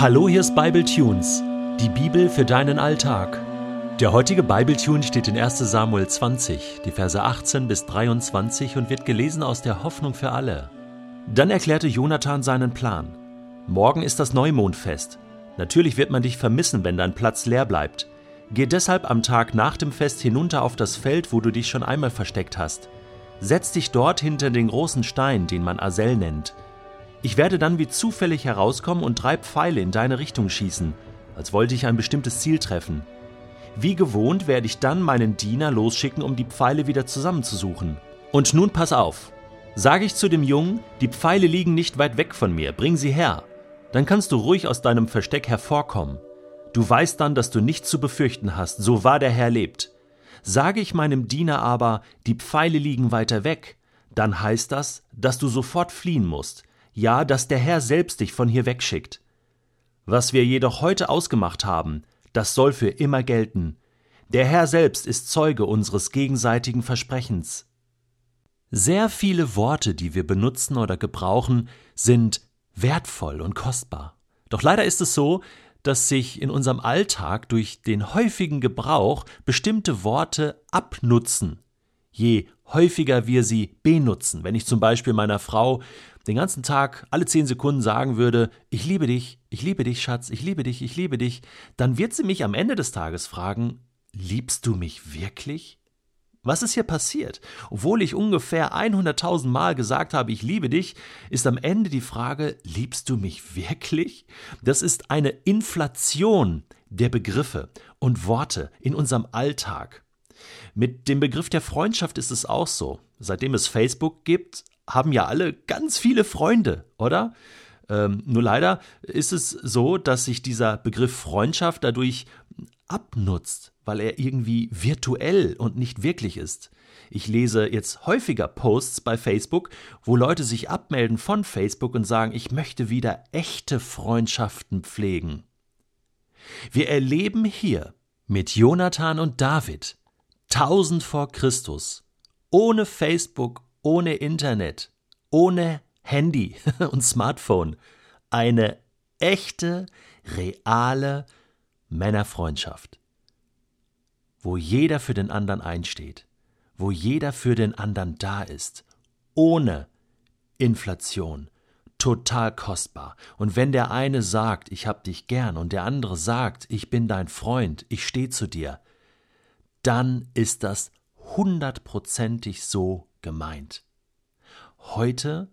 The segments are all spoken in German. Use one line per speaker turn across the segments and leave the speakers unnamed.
Hallo, hier ist Bible Tunes, die Bibel für deinen Alltag. Der heutige Bible Tune steht in 1. Samuel 20, die Verse 18 bis 23 und wird gelesen aus der Hoffnung für alle. Dann erklärte Jonathan seinen Plan. Morgen ist das Neumondfest. Natürlich wird man dich vermissen, wenn dein Platz leer bleibt. Geh deshalb am Tag nach dem Fest hinunter auf das Feld, wo du dich schon einmal versteckt hast. Setz dich dort hinter den großen Stein, den man Asel nennt. Ich werde dann wie zufällig herauskommen und drei Pfeile in deine Richtung schießen, als wollte ich ein bestimmtes Ziel treffen. Wie gewohnt werde ich dann meinen Diener losschicken, um die Pfeile wieder zusammenzusuchen. Und nun pass auf. Sage ich zu dem Jungen, die Pfeile liegen nicht weit weg von mir, bring sie her. Dann kannst du ruhig aus deinem Versteck hervorkommen. Du weißt dann, dass du nichts zu befürchten hast, so wahr der Herr lebt. Sage ich meinem Diener aber, die Pfeile liegen weiter weg, dann heißt das, dass du sofort fliehen musst, ja, dass der Herr selbst dich von hier wegschickt. Was wir jedoch heute ausgemacht haben, das soll für immer gelten. Der Herr selbst ist Zeuge unseres gegenseitigen Versprechens. Sehr viele Worte, die wir benutzen oder gebrauchen, sind wertvoll und kostbar. Doch leider ist es so, dass sich in unserem Alltag durch den häufigen Gebrauch bestimmte Worte abnutzen, je häufiger wir sie benutzen. Wenn ich zum Beispiel meiner Frau den ganzen Tag alle zehn Sekunden sagen würde, ich liebe dich, ich liebe dich, Schatz, ich liebe dich, ich liebe dich, dann wird sie mich am Ende des Tages fragen, liebst du mich wirklich? Was ist hier passiert? Obwohl ich ungefähr 100.000 Mal gesagt habe, ich liebe dich, ist am Ende die Frage, liebst du mich wirklich? Das ist eine Inflation der Begriffe und Worte in unserem Alltag. Mit dem Begriff der Freundschaft ist es auch so. Seitdem es Facebook gibt, haben ja alle ganz viele Freunde, oder? Ähm, nur leider ist es so, dass sich dieser Begriff Freundschaft dadurch abnutzt, weil er irgendwie virtuell und nicht wirklich ist. Ich lese jetzt häufiger Posts bei Facebook, wo Leute sich abmelden von Facebook und sagen, ich möchte wieder echte Freundschaften pflegen. Wir erleben hier mit Jonathan und David, tausend vor Christus, ohne Facebook, ohne Internet, ohne Handy und Smartphone, eine echte, reale Männerfreundschaft, wo jeder für den anderen einsteht, wo jeder für den anderen da ist, ohne Inflation, total kostbar. Und wenn der eine sagt, ich hab dich gern, und der andere sagt, ich bin dein Freund, ich stehe zu dir, dann ist das hundertprozentig so gemeint. Heute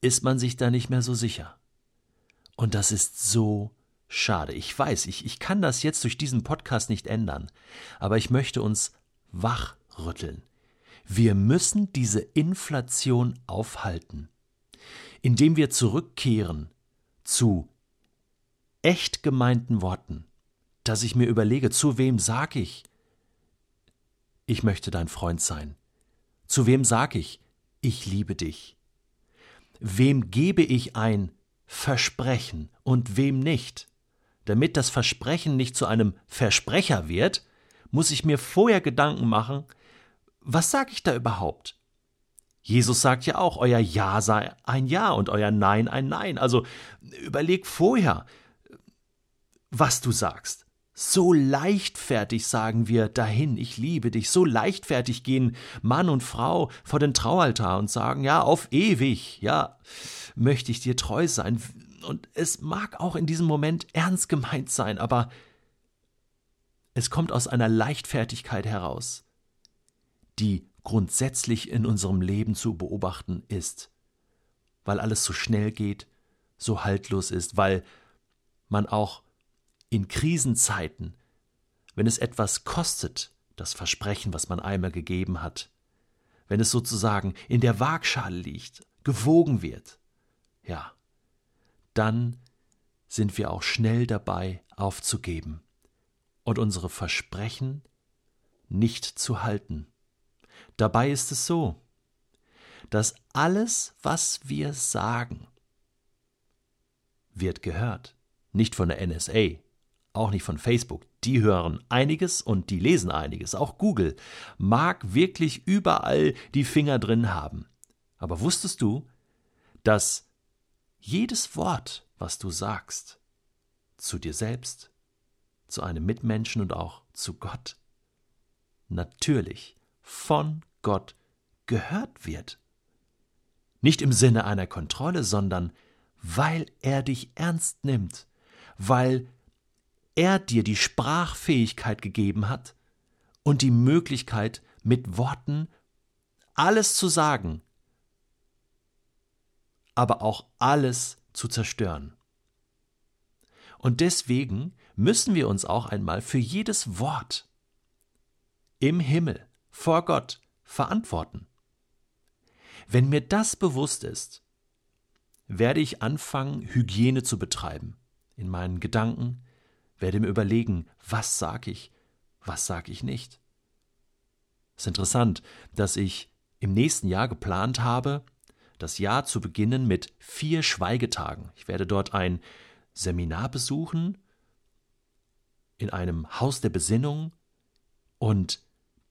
ist man sich da nicht mehr so sicher. Und das ist so schade. Ich weiß, ich, ich kann das jetzt durch diesen Podcast nicht ändern, aber ich möchte uns wachrütteln. Wir müssen diese Inflation aufhalten, indem wir zurückkehren zu echt gemeinten Worten, dass ich mir überlege, zu wem sag ich, ich möchte dein Freund sein? Zu wem sag ich, ich liebe dich? Wem gebe ich ein Versprechen und wem nicht? Damit das Versprechen nicht zu einem Versprecher wird, muss ich mir vorher Gedanken machen, was sage ich da überhaupt? Jesus sagt ja auch, euer Ja sei ein Ja und euer Nein ein Nein. Also überleg vorher, was du sagst. So leichtfertig sagen wir dahin, ich liebe dich. So leichtfertig gehen Mann und Frau vor den Traualtar und sagen, ja, auf ewig, ja, möchte ich dir treu sein. Und es mag auch in diesem Moment ernst gemeint sein, aber es kommt aus einer Leichtfertigkeit heraus, die grundsätzlich in unserem Leben zu beobachten ist, weil alles so schnell geht, so haltlos ist, weil man auch in Krisenzeiten, wenn es etwas kostet, das Versprechen, was man einmal gegeben hat, wenn es sozusagen in der Waagschale liegt, gewogen wird, ja, dann sind wir auch schnell dabei aufzugeben und unsere Versprechen nicht zu halten. Dabei ist es so, dass alles, was wir sagen, wird gehört. Nicht von der NSA, auch nicht von Facebook. Die hören einiges und die lesen einiges. Auch Google mag wirklich überall die Finger drin haben. Aber wusstest du, dass jedes Wort, was du sagst, zu dir selbst, zu einem Mitmenschen und auch zu Gott, natürlich von Gott gehört wird. Nicht im Sinne einer Kontrolle, sondern weil er dich ernst nimmt, weil er dir die Sprachfähigkeit gegeben hat und die Möglichkeit, mit Worten alles zu sagen, aber auch alles zu zerstören. Und deswegen müssen wir uns auch einmal für jedes Wort im Himmel vor Gott verantworten. Wenn mir das bewusst ist, werde ich anfangen, Hygiene zu betreiben in meinen Gedanken, werde mir überlegen, was sage ich, was sage ich nicht. Es ist interessant, dass ich im nächsten Jahr geplant habe, das Jahr zu beginnen mit vier Schweigetagen. Ich werde dort ein Seminar besuchen in einem Haus der Besinnung und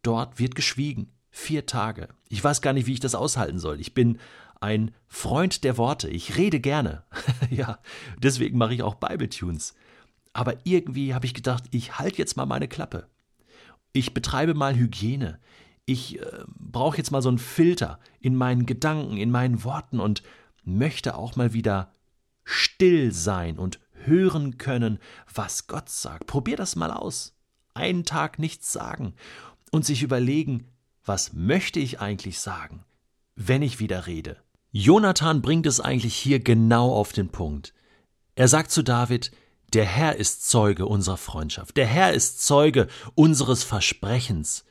dort wird geschwiegen. Vier Tage. Ich weiß gar nicht, wie ich das aushalten soll. Ich bin ein Freund der Worte. Ich rede gerne. ja, deswegen mache ich auch Bibletunes. Aber irgendwie habe ich gedacht, ich halte jetzt mal meine Klappe. Ich betreibe mal Hygiene. Ich äh, brauche jetzt mal so einen Filter in meinen Gedanken, in meinen Worten und möchte auch mal wieder still sein und hören können, was Gott sagt. Probier das mal aus. Einen Tag nichts sagen und sich überlegen, was möchte ich eigentlich sagen, wenn ich wieder rede. Jonathan bringt es eigentlich hier genau auf den Punkt. Er sagt zu David, der Herr ist Zeuge unserer Freundschaft, der Herr ist Zeuge unseres Versprechens.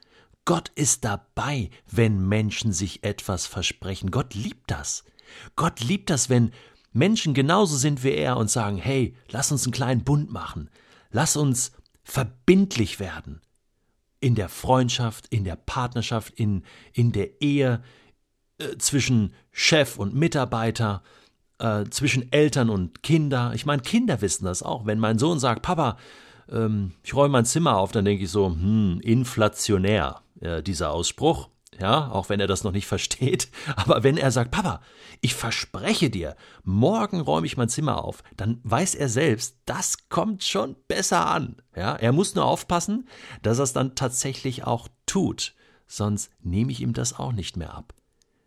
Gott ist dabei, wenn Menschen sich etwas versprechen. Gott liebt das. Gott liebt das, wenn Menschen genauso sind wie er und sagen, hey, lass uns einen kleinen Bund machen, lass uns verbindlich werden. In der Freundschaft, in der Partnerschaft, in, in der Ehe, äh, zwischen Chef und Mitarbeiter, äh, zwischen Eltern und Kinder. Ich meine, Kinder wissen das auch. Wenn mein Sohn sagt, Papa, ähm, ich räume mein Zimmer auf, dann denke ich so, hm, inflationär, äh, dieser Ausspruch ja, auch wenn er das noch nicht versteht, aber wenn er sagt, Papa, ich verspreche dir, morgen räume ich mein Zimmer auf, dann weiß er selbst, das kommt schon besser an. Ja, er muss nur aufpassen, dass er es dann tatsächlich auch tut, sonst nehme ich ihm das auch nicht mehr ab.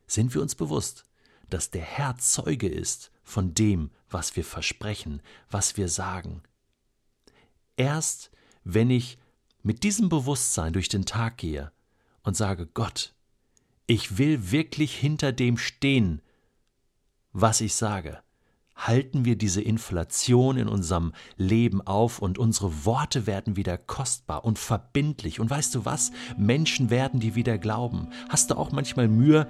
Sind wir uns bewusst, dass der Herr Zeuge ist von dem, was wir versprechen, was wir sagen. Erst wenn ich mit diesem Bewusstsein durch den Tag gehe und sage, Gott, ich will wirklich hinter dem stehen, was ich sage. Halten wir diese Inflation in unserem Leben auf und unsere Worte werden wieder kostbar und verbindlich. Und weißt du was? Menschen werden die wieder glauben. Hast du auch manchmal Mühe,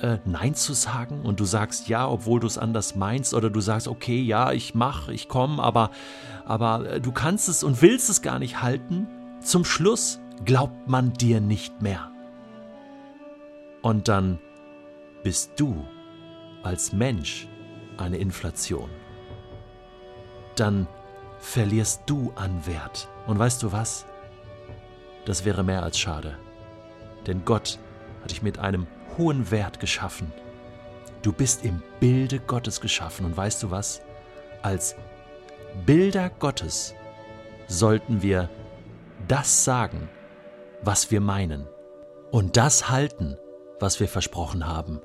äh, Nein zu sagen und du sagst ja, obwohl du es anders meinst, oder du sagst, okay, ja, ich mach, ich komme, aber, aber äh, du kannst es und willst es gar nicht halten? Zum Schluss glaubt man dir nicht mehr. Und dann bist du als Mensch eine Inflation. Dann verlierst du an Wert. Und weißt du was? Das wäre mehr als schade. Denn Gott hat dich mit einem hohen Wert geschaffen. Du bist im Bilde Gottes geschaffen. Und weißt du was? Als Bilder Gottes sollten wir das sagen, was wir meinen. Und das halten, was wir versprochen haben.